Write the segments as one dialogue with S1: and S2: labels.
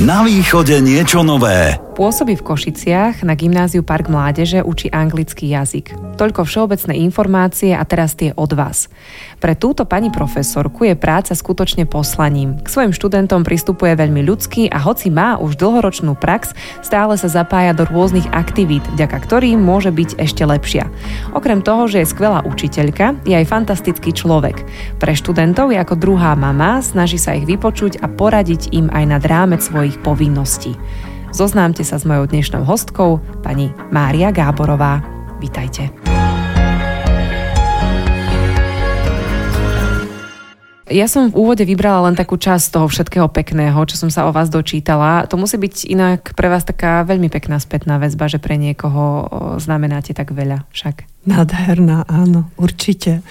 S1: Na východe niečo nové.
S2: Pôsobí v Košiciach na gymnáziu Park Mládeže, učí anglický jazyk. Toľko všeobecné informácie a teraz tie od vás. Pre túto pani profesorku je práca skutočne poslaním. K svojim študentom pristupuje veľmi ľudský a hoci má už dlhoročnú prax, stále sa zapája do rôznych aktivít, vďaka ktorým môže byť ešte lepšia. Okrem toho, že je skvelá učiteľka, je aj fantastický človek. Pre študentov je ako druhá mama, snaží sa ich vypočuť a poradiť im aj nad rámec svojich povinností. Zoznámte sa s mojou dnešnou hostkou, pani Mária Gáborová. Vítajte. Ja som v úvode vybrala len takú časť toho všetkého pekného, čo som sa o vás dočítala. To musí byť inak pre vás taká veľmi pekná spätná väzba, že pre niekoho znamenáte tak veľa však.
S3: Nádherná, áno, určite.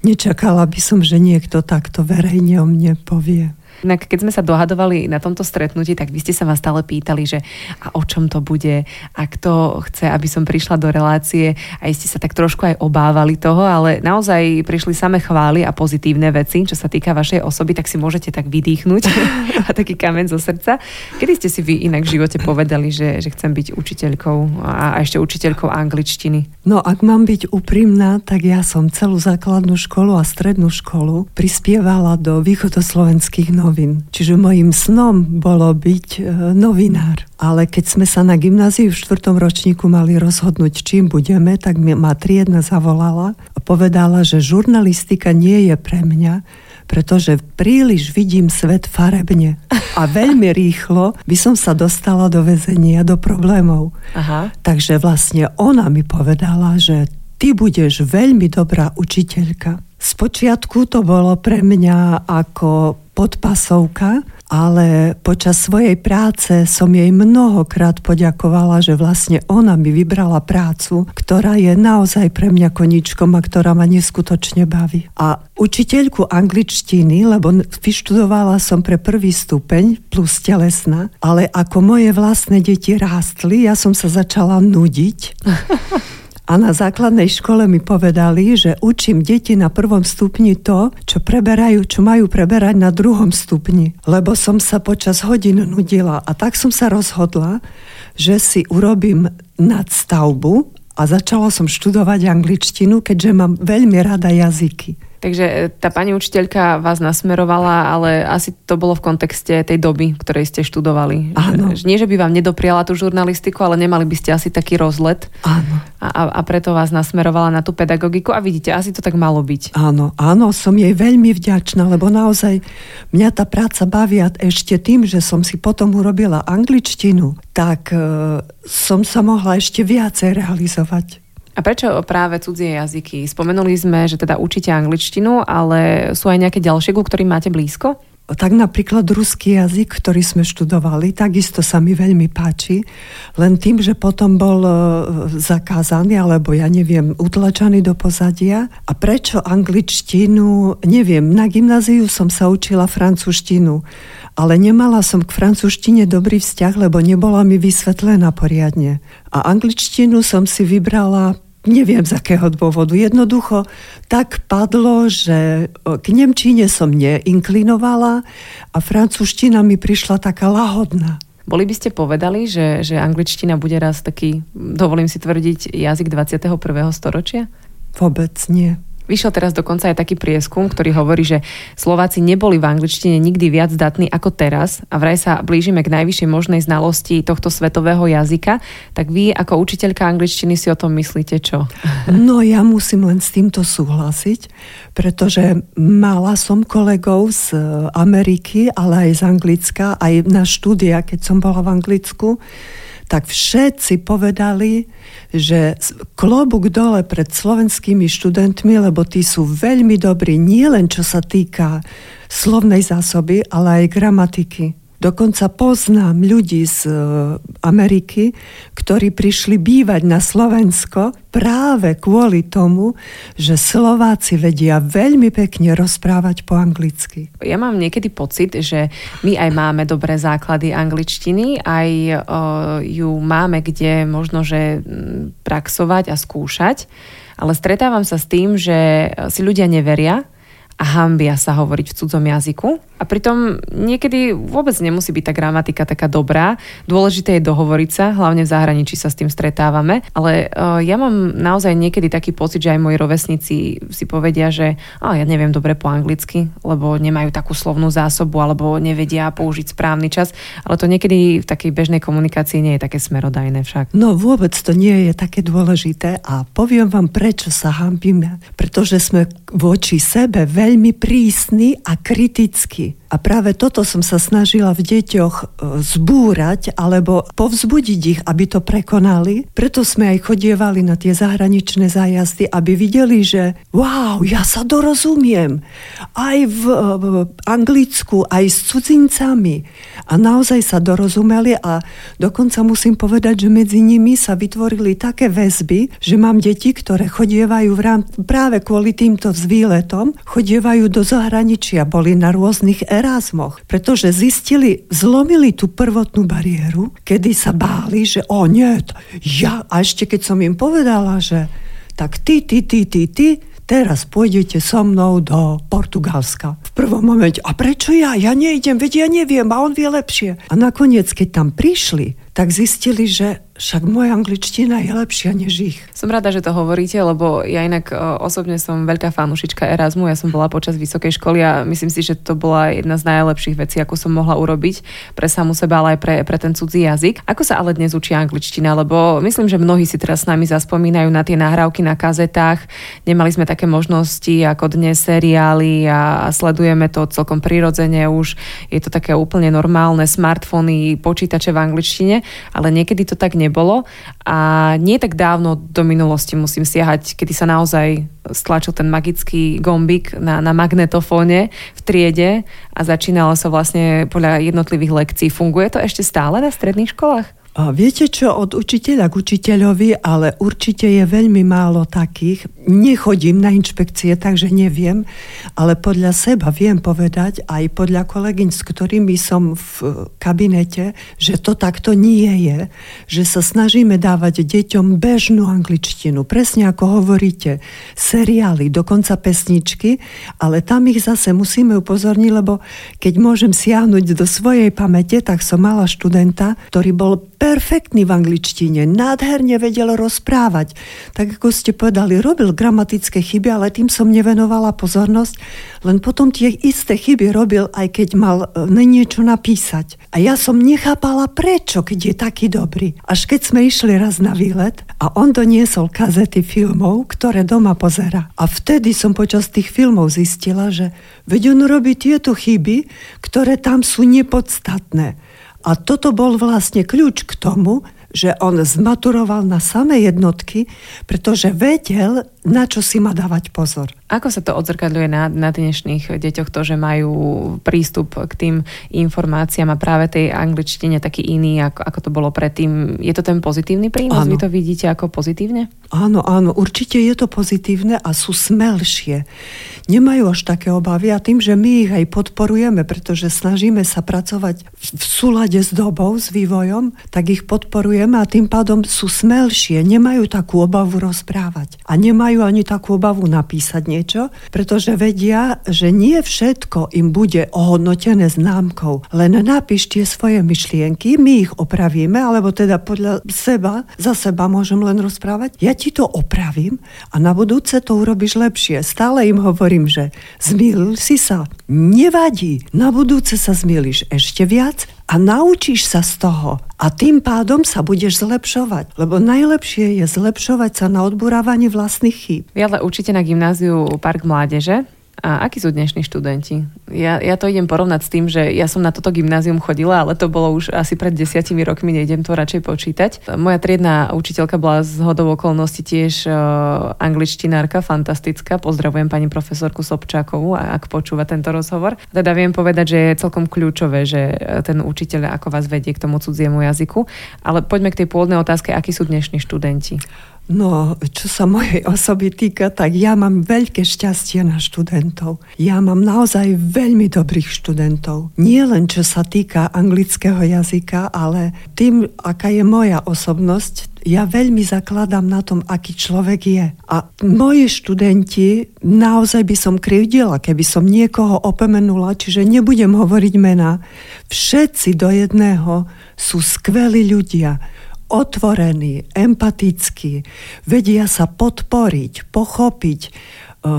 S3: Nečakala by som, že niekto takto verejne o mne povie.
S2: Inak keď sme sa dohadovali na tomto stretnutí, tak vy ste sa vás stále pýtali, že a o čom to bude, a kto chce, aby som prišla do relácie a ste sa tak trošku aj obávali toho, ale naozaj prišli same chvály a pozitívne veci, čo sa týka vašej osoby, tak si môžete tak vydýchnuť a taký kamen zo srdca. Kedy ste si vy inak v živote povedali, že, že chcem byť učiteľkou a, a ešte učiteľkou angličtiny?
S3: No ak mám byť úprimná, tak ja som celú základnú školu a strednú školu prispievala do východoslovenských novín novín. Čiže mojim snom bolo byť e, novinár. Ale keď sme sa na gymnáziu v štvrtom ročníku mali rozhodnúť, čím budeme, tak ma triedna zavolala a povedala, že žurnalistika nie je pre mňa, pretože príliš vidím svet farebne a veľmi rýchlo by som sa dostala do väzenia, do problémov. Aha. Takže vlastne ona mi povedala, že ty budeš veľmi dobrá učiteľka. Spočiatku to bolo pre mňa ako podpasovka, ale počas svojej práce som jej mnohokrát poďakovala, že vlastne ona mi vybrala prácu, ktorá je naozaj pre mňa koničkom a ktorá ma neskutočne baví. A učiteľku angličtiny, lebo vyštudovala som pre prvý stupeň plus telesná, ale ako moje vlastné deti rástli, ja som sa začala nudiť. A na základnej škole mi povedali, že učím deti na prvom stupni to, čo preberajú, čo majú preberať na druhom stupni. Lebo som sa počas hodín nudila a tak som sa rozhodla, že si urobím nadstavbu a začala som študovať angličtinu, keďže mám veľmi rada jazyky.
S2: Takže e, tá pani učiteľka vás nasmerovala, ale asi to bolo v kontexte tej doby, ktorej ste študovali.
S3: Áno.
S2: Že, nie, že by vám nedopriala tú žurnalistiku, ale nemali by ste asi taký rozlet.
S3: Áno.
S2: A, a, preto vás nasmerovala na tú pedagogiku a vidíte, asi to tak malo byť.
S3: Áno, áno, som jej veľmi vďačná, lebo naozaj mňa tá práca baví ešte tým, že som si potom urobila angličtinu, tak e, som sa mohla ešte viacej realizovať.
S2: A prečo práve cudzie jazyky? Spomenuli sme, že teda učíte angličtinu, ale sú aj nejaké ďalšie, ku ktorým máte blízko?
S3: Tak napríklad ruský jazyk, ktorý sme študovali, takisto sa mi veľmi páči, len tým, že potom bol e, zakázaný, alebo ja neviem, utlačaný do pozadia. A prečo angličtinu, neviem, na gymnáziu som sa učila francúzštinu, ale nemala som k francúzštine dobrý vzťah, lebo nebola mi vysvetlená poriadne. A angličtinu som si vybrala neviem z akého dôvodu. Jednoducho tak padlo, že k Nemčíne som neinklinovala a francúzština mi prišla taká lahodná.
S2: Boli by ste povedali, že, že angličtina bude raz taký, dovolím si tvrdiť, jazyk 21. storočia?
S3: Vôbec nie.
S2: Vyšiel teraz dokonca aj taký prieskum, ktorý hovorí, že Slováci neboli v angličtine nikdy viac zdatní ako teraz a vraj sa blížime k najvyššej možnej znalosti tohto svetového jazyka. Tak vy ako učiteľka angličtiny si o tom myslíte čo?
S3: No ja musím len s týmto súhlasiť, pretože mala som kolegov z Ameriky, ale aj z Anglicka, aj na štúdia, keď som bola v Anglicku, tak všetci povedali, že klobúk dole pred slovenskými študentmi, lebo tí sú veľmi dobrí, nie len čo sa týka slovnej zásoby, ale aj gramatiky. Dokonca poznám ľudí z e, Ameriky, ktorí prišli bývať na Slovensko práve kvôli tomu, že Slováci vedia veľmi pekne rozprávať po anglicky.
S2: Ja mám niekedy pocit, že my aj máme dobré základy angličtiny, aj o, ju máme kde možno, že praxovať a skúšať, ale stretávam sa s tým, že si ľudia neveria a hambia sa hovoriť v cudzom jazyku. A pritom niekedy vôbec nemusí byť tá gramatika taká dobrá. Dôležité je dohovoriť sa, hlavne v zahraničí sa s tým stretávame. Ale uh, ja mám naozaj niekedy taký pocit, že aj moji rovesníci si povedia, že oh, ja neviem dobre po anglicky, lebo nemajú takú slovnú zásobu alebo nevedia použiť správny čas. Ale to niekedy v takej bežnej komunikácii nie je také smerodajné však.
S3: No vôbec to nie je také dôležité a poviem vám, prečo sa hambíme. Pretože sme voči sebe veľmi prísni a kritickí. A práve toto som sa snažila v deťoch e, zbúrať alebo povzbudiť ich, aby to prekonali. Preto sme aj chodievali na tie zahraničné zájazdy, aby videli, že wow, ja sa dorozumiem. Aj v, v Anglicku, aj s cudzincami. A naozaj sa dorozumeli a dokonca musím povedať, že medzi nimi sa vytvorili také väzby, že mám deti, ktoré chodievajú v rám, práve kvôli týmto vzvýletom, chodievajú do zahraničia, boli na rôznych Erasmoch, pretože zistili, zlomili tú prvotnú bariéru, kedy sa báli, že o nie, ja, a ešte keď som im povedala, že tak ty, ty, ty, ty, ty, teraz pôjdete so mnou do Portugalska. V prvom momente, a prečo ja? Ja nejdem, veď ja neviem, a on vie lepšie. A nakoniec, keď tam prišli, tak zistili, že však moja angličtina je lepšia než ich.
S2: Som rada, že to hovoríte, lebo ja inak osobne som veľká fanúšička Erasmu. Ja som bola počas vysokej školy a myslím si, že to bola jedna z najlepších vecí, ako som mohla urobiť pre samú seba, ale aj pre, pre ten cudzí jazyk. Ako sa ale dnes učí angličtina? Lebo myslím, že mnohí si teraz s nami zaspomínajú na tie nahrávky na kazetách. Nemali sme také možnosti ako dnes seriály a sledujeme to celkom prirodzene už. Je to také úplne normálne, smartfóny, počítače v angličtine, ale niekedy to tak nebolo a nie tak dávno do minulosti musím siahať, kedy sa naozaj stlačil ten magický gombik na, na magnetofóne v triede a začínalo sa vlastne podľa jednotlivých lekcií. Funguje to ešte stále na stredných školách?
S3: Viete čo, od učiteľa k učiteľovi, ale určite je veľmi málo takých. Nechodím na inšpekcie, takže neviem, ale podľa seba viem povedať, aj podľa kolegyň, s ktorými som v kabinete, že to takto nie je, že sa snažíme dávať deťom bežnú angličtinu, presne ako hovoríte, seriály, dokonca pesničky, ale tam ich zase musíme upozorniť, lebo keď môžem siahnuť do svojej pamäte, tak som mala študenta, ktorý bol perfektný v angličtine, nádherne vedel rozprávať. Tak ako ste povedali, robil gramatické chyby, ale tým som nevenovala pozornosť, len potom tie isté chyby robil, aj keď mal e, na niečo napísať. A ja som nechápala prečo, keď je taký dobrý. Až keď sme išli raz na výlet a on doniesol kazety filmov, ktoré doma pozera. A vtedy som počas tých filmov zistila, že veď on robí tieto chyby, ktoré tam sú nepodstatné. A toto bol vlastne kľúč k tomu, že on zmaturoval na samé jednotky, pretože vedel, na čo si má dávať pozor.
S2: Ako sa to odzrkadľuje na, na dnešných deťoch, to, že majú prístup k tým informáciám a práve tej angličtine taký iný, ako, ako to bolo predtým? Je to ten pozitívny prínos? Áno. Vy to vidíte ako pozitívne?
S3: Áno, áno, určite je to pozitívne a sú smelšie. Nemajú až také obavy a tým, že my ich aj podporujeme, pretože snažíme sa pracovať v súlade s dobou, s vývojom, tak ich podporujeme a tým pádom sú smelšie, nemajú takú obavu rozprávať a nemajú ani takú obavu napísať niečo, pretože vedia, že nie všetko im bude ohodnotené známkou. Len napíš tie svoje myšlienky, my ich opravíme, alebo teda podľa seba, za seba môžem len rozprávať. Ja ti to opravím a na budúce to urobíš lepšie. Stále im hovorím, že zmýlil si sa. Nevadí, na budúce sa zmýliš ešte viac a naučíš sa z toho a tým pádom sa budeš zlepšovať. Lebo najlepšie je zlepšovať sa na odburávanie vlastných chýb.
S2: Vy ale určite na gymnáziu Park Mládeže a akí sú dnešní študenti? Ja, ja to idem porovnať s tým, že ja som na toto gymnázium chodila, ale to bolo už asi pred desiatimi rokmi, nejdem to radšej počítať. Moja triedna učiteľka bola z hodov okolností tiež uh, angličtinárka, fantastická. Pozdravujem pani profesorku Sobčákovú, ak počúva tento rozhovor. Teda viem povedať, že je celkom kľúčové, že e, ten učiteľ ako vás vedie k tomu cudziemu jazyku. Ale poďme k tej pôvodnej otázke, akí sú dnešní študenti.
S3: No, čo sa mojej osoby týka, tak ja mám veľké šťastie na študentov. Ja mám naozaj veľmi dobrých študentov. Nie len čo sa týka anglického jazyka, ale tým, aká je moja osobnosť, ja veľmi zakladám na tom, aký človek je. A moji študenti, naozaj by som krivdila, keby som niekoho opomenula, čiže nebudem hovoriť mená. Všetci do jedného sú skvelí ľudia otvorení, empatickí, vedia sa podporiť, pochopiť, e,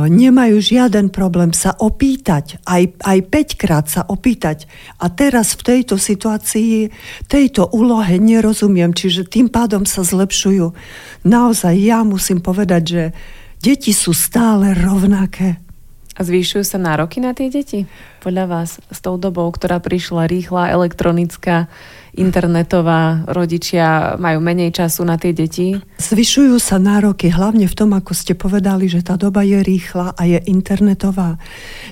S3: nemajú žiaden problém sa opýtať, aj, aj 5 krát sa opýtať. A teraz v tejto situácii, tejto úlohe nerozumiem, čiže tým pádom sa zlepšujú. Naozaj ja musím povedať, že deti sú stále rovnaké.
S2: A zvýšujú sa nároky na tie deti? Podľa vás s tou dobou, ktorá prišla rýchla, elektronická, internetová, rodičia majú menej času na tie deti?
S3: Zvyšujú sa nároky, hlavne v tom, ako ste povedali, že tá doba je rýchla a je internetová.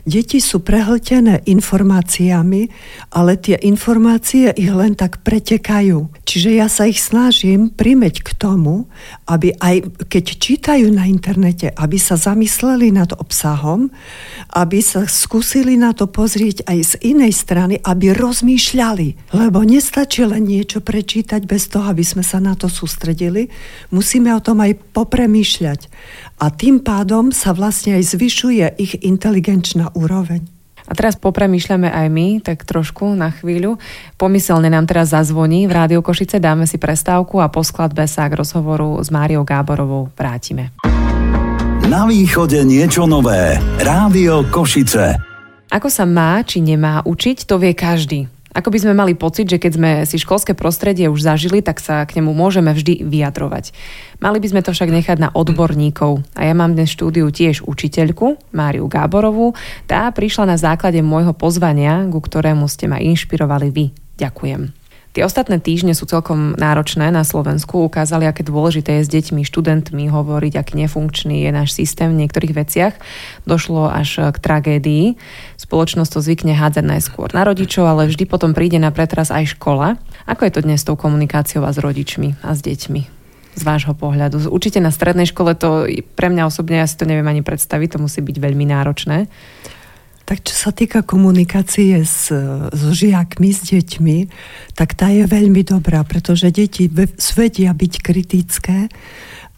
S3: Deti sú prehltené informáciami, ale tie informácie ich len tak pretekajú. Čiže ja sa ich snažím primeť k tomu, aby aj keď čítajú na internete, aby sa zamysleli nad obsahom, aby sa skúsili na to pozrieť aj z inej strany, aby rozmýšľali. Lebo nestačí nestačí len niečo prečítať bez toho, aby sme sa na to sústredili. Musíme o tom aj popremýšľať. A tým pádom sa vlastne aj zvyšuje ich inteligenčná úroveň.
S2: A teraz popremýšľame aj my, tak trošku na chvíľu. Pomyselne nám teraz zazvoní v Rádiu Košice, dáme si prestávku a po skladbe sa k rozhovoru s Máriou Gáborovou vrátime.
S1: Na východe niečo nové. Rádio Košice.
S2: Ako sa má či nemá učiť, to vie každý. Ako by sme mali pocit, že keď sme si školské prostredie už zažili, tak sa k nemu môžeme vždy vyjadrovať. Mali by sme to však nechať na odborníkov. A ja mám dnes štúdiu tiež učiteľku, Máriu Gáborovú. Tá prišla na základe môjho pozvania, ku ktorému ste ma inšpirovali vy. Ďakujem. Tie ostatné týždne sú celkom náročné na Slovensku. Ukázali, aké dôležité je s deťmi, študentmi hovoriť, aký nefunkčný je náš systém v niektorých veciach. Došlo až k tragédii. Spoločnosť to zvykne hádzať najskôr na rodičov, ale vždy potom príde na pretras aj škola. Ako je to dnes s tou komunikáciou a s rodičmi a s deťmi? z vášho pohľadu. Určite na strednej škole to pre mňa osobne, ja si to neviem ani predstaviť, to musí byť veľmi náročné.
S3: Tak čo sa týka komunikácie s, so žiakmi, s deťmi, tak tá je veľmi dobrá, pretože deti svedia byť kritické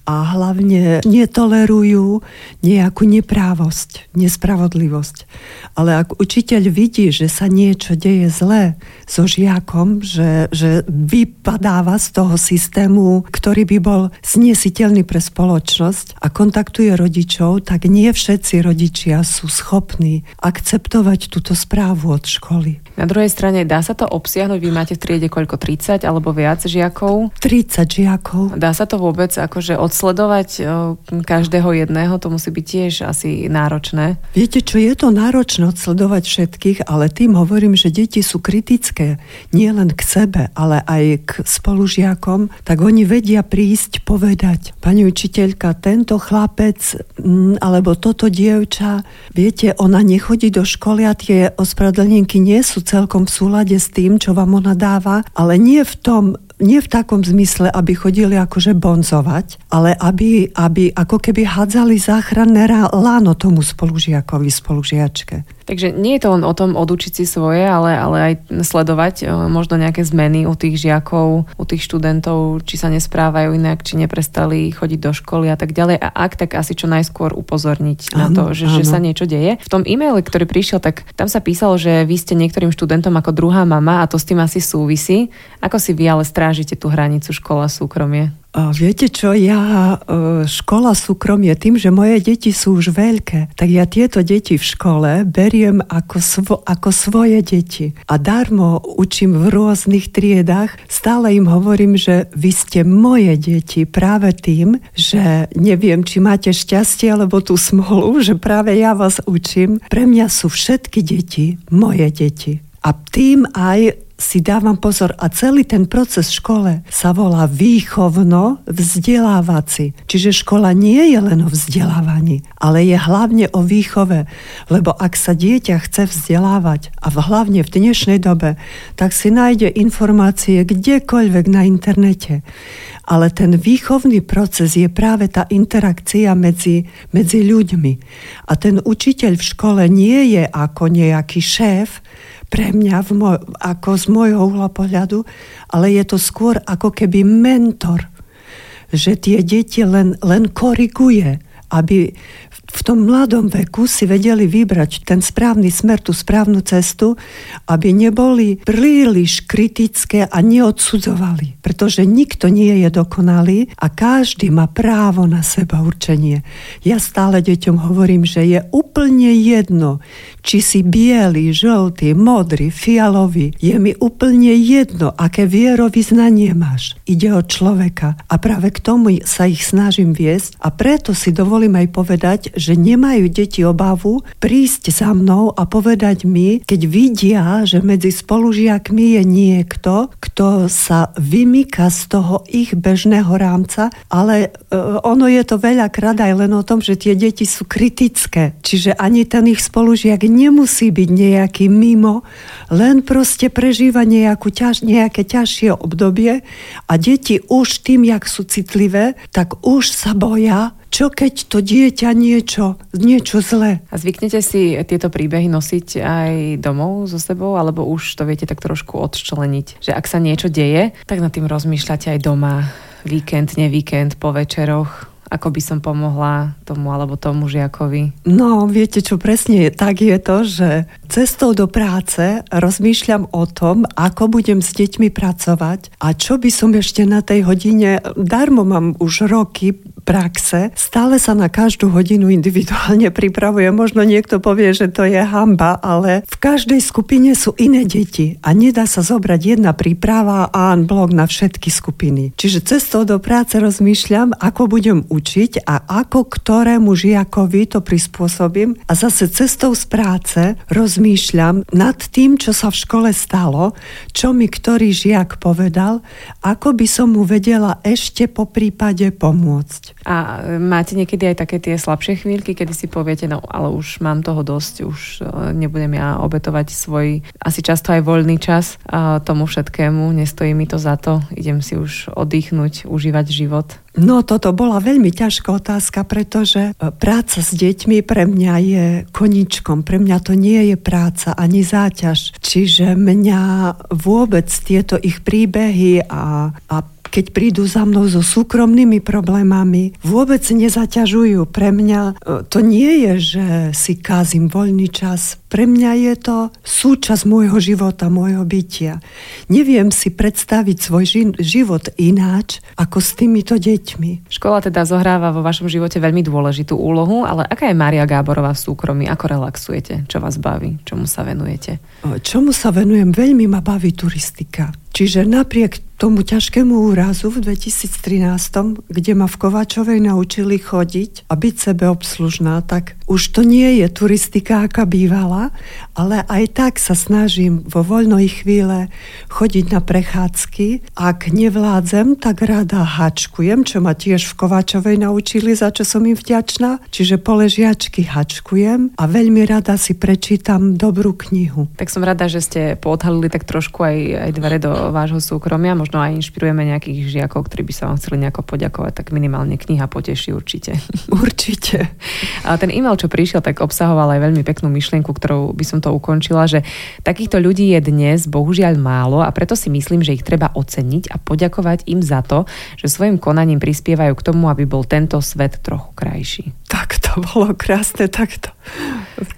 S3: a hlavne netolerujú nejakú neprávosť, nespravodlivosť. Ale ak učiteľ vidí, že sa niečo deje zlé so žiakom, že, že vypadáva z toho systému, ktorý by bol znesiteľný pre spoločnosť a kontaktuje rodičov, tak nie všetci rodičia sú schopní akceptovať túto správu od školy.
S2: Na druhej strane, dá sa to obsiahnuť? Vy máte v triede koľko? 30 alebo viac žiakov?
S3: 30 žiakov.
S2: Dá sa to vôbec akože odsledovať každého jedného? To musí byť tiež asi náročné.
S3: Viete čo, je to náročné odsledovať všetkých, ale tým hovorím, že deti sú kritické nie len k sebe, ale aj k spolužiakom, tak oni vedia prísť povedať, pani učiteľka, tento chlapec alebo toto dievča, viete, ona nechodí do školy a tie ospravedlnenky nie sú celkom v súlade s tým, čo vám ona dáva, ale nie v tom, nie v takom zmysle, aby chodili akože bonzovať, ale aby, aby ako keby hádzali záchranné láno tomu spolužiakovi, spolužiačke.
S2: Takže nie je to len o tom odučiť si svoje, ale, ale aj sledovať e, možno nejaké zmeny u tých žiakov, u tých študentov, či sa nesprávajú inak, či neprestali chodiť do školy a tak ďalej. A ak, tak asi čo najskôr upozorniť ano, na to, že, že sa niečo deje. V tom e-maili, ktorý prišiel, tak tam sa písalo, že vy ste niektorým študentom ako druhá mama a to s tým asi súvisí. Ako si vy ale strážite tú hranicu škola súkromie?
S3: Viete čo, ja e, škola súkromie, tým, že moje deti sú už veľké, tak ja tieto deti v škole beriem ako, svo, ako svoje deti. A darmo učím v rôznych triedách, stále im hovorím, že vy ste moje deti práve tým, že neviem, či máte šťastie alebo tú smolu, že práve ja vás učím. Pre mňa sú všetky deti moje deti. A tým aj si dávam pozor a celý ten proces v škole sa volá výchovno vzdelávací. Čiže škola nie je len o vzdelávaní, ale je hlavne o výchove. Lebo ak sa dieťa chce vzdelávať a hlavne v dnešnej dobe, tak si nájde informácie kdekoľvek na internete. Ale ten výchovný proces je práve tá interakcia medzi, medzi ľuďmi. A ten učiteľ v škole nie je ako nejaký šéf, pre mňa v moj, ako z môjho uhla pohľadu, ale je to skôr ako keby mentor, že tie deti len, len koriguje, aby v tom mladom veku si vedeli vybrať ten správny smer, tú správnu cestu, aby neboli príliš kritické a neodsudzovali. Pretože nikto nie je dokonalý a každý má právo na seba určenie. Ja stále deťom hovorím, že je úplne jedno, či si biely, žltý, modrý, fialový. Je mi úplne jedno, aké vierovýznanie máš. Ide o človeka a práve k tomu sa ich snažím viesť a preto si dovolím aj povedať, že nemajú deti obavu prísť za mnou a povedať mi, keď vidia, že medzi spolužiakmi je niekto, kto sa vymýka z toho ich bežného rámca, ale e, ono je to veľakrát aj len o tom, že tie deti sú kritické. Čiže ani ten ich spolužiak nemusí byť nejaký mimo, len proste prežíva nejakú ťaž, nejaké ťažšie obdobie a deti už tým, jak sú citlivé, tak už sa boja, čo keď to dieťa niečo, niečo zlé.
S2: A zvyknete si tieto príbehy nosiť aj domov so sebou, alebo už to viete tak trošku odčleniť? Že ak sa niečo deje, tak nad tým rozmýšľate aj doma, víkend, nevíkend, po večeroch? ako by som pomohla tomu alebo tomu žiakovi?
S3: No, viete čo, presne tak je to, že cestou do práce rozmýšľam o tom, ako budem s deťmi pracovať a čo by som ešte na tej hodine, darmo mám už roky praxe, stále sa na každú hodinu individuálne pripravuje. Možno niekto povie, že to je hamba, ale v každej skupine sú iné deti a nedá sa zobrať jedna príprava a blok na všetky skupiny. Čiže cestou do práce rozmýšľam, ako budem učiť a ako ktorému žiakovi to prispôsobím a zase cestou z práce rozmýšľam nad tým, čo sa v škole stalo, čo mi ktorý žiak povedal, ako by som mu vedela ešte po prípade pomôcť.
S2: A máte niekedy aj také tie slabšie chvíľky, kedy si poviete, no ale už mám toho dosť, už e, nebudem ja obetovať svoj asi často aj voľný čas tomu všetkému, nestojí mi to za to, idem si už oddychnúť, užívať život.
S3: No toto bola veľmi ťažká otázka, pretože e, práca s deťmi pre mňa je koničkom. Pre mňa to nie je práca ani záťaž. Čiže mňa vôbec tieto ich príbehy a, a keď prídu za mnou so súkromnými problémami, vôbec nezaťažujú. Pre mňa e, to nie je, že si kázim voľný čas. Pre mňa je to súčasť môjho života, môjho bytia. Neviem si predstaviť svoj život ináč ako s týmito deťmi.
S2: Škola teda zohráva vo vašom živote veľmi dôležitú úlohu, ale aká je Mária Gáborová v súkromí? Ako relaxujete? Čo vás baví? Čomu sa venujete?
S3: Čomu sa venujem? Veľmi ma baví turistika. Čiže napriek tomu ťažkému úrazu v 2013, kde ma v Kovačovej naučili chodiť a byť sebeobslužná, tak už to nie je turistika, aká bývala, ale aj tak sa snažím vo voľnej chvíle chodiť na prechádzky. Ak nevládzem, tak rada hačkujem, čo ma tiež v Kovačovej naučili, za čo som im vďačná. Čiže po ležiačky hačkujem a veľmi rada si prečítam dobrú knihu.
S2: Tak som rada, že ste poodhalili tak trošku aj, aj dvere do vášho súkromia. Možno aj inšpirujeme nejakých žiakov, ktorí by sa vám chceli nejako poďakovať, tak minimálne kniha poteší určite.
S3: Určite.
S2: A ten e-mail, čo prišiel, tak obsahoval aj veľmi peknú myšlienku, ktorou by som to ukončila, že takýchto ľudí je dnes bohužiaľ málo a preto si myslím, že ich treba oceniť a poďakovať im za to, že svojim konaním prispievajú k tomu, aby bol tento svet trochu krajší.
S3: Tak to bolo krásne, takto.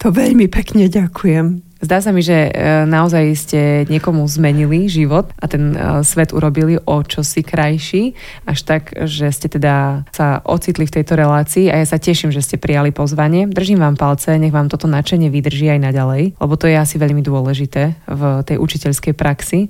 S3: To veľmi pekne ďakujem.
S2: Zdá sa mi, že e, naozaj ste niekomu zmenili život a ten e, svet urobili o čosi krajší, až tak, že ste teda sa ocitli v tejto relácii a ja sa teším, že ste prijali pozvanie. Držím vám palce, nech vám toto nadšenie vydrží aj naďalej, lebo to je asi veľmi dôležité v tej učiteľskej praxi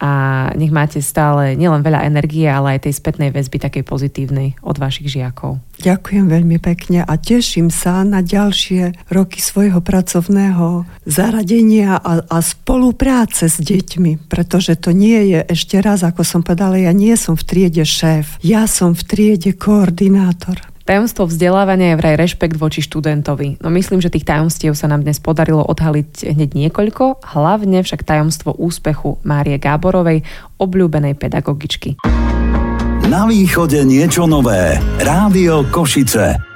S2: a nech máte stále nielen veľa energie, ale aj tej spätnej väzby takej pozitívnej od vašich žiakov.
S3: Ďakujem veľmi pekne a teším sa na ďalšie roky svojho pracovného zaradenia a, a spolupráce s deťmi, pretože to nie je ešte raz, ako som povedala, ja nie som v triede šéf, ja som v triede koordinátor.
S2: Tajomstvo vzdelávania je vraj rešpekt voči študentovi. No myslím, že tých tajomstiev sa nám dnes podarilo odhaliť hneď niekoľko, hlavne však tajomstvo úspechu Márie Gáborovej, obľúbenej pedagogičky.
S1: Na východe niečo nové. Rádio Košice.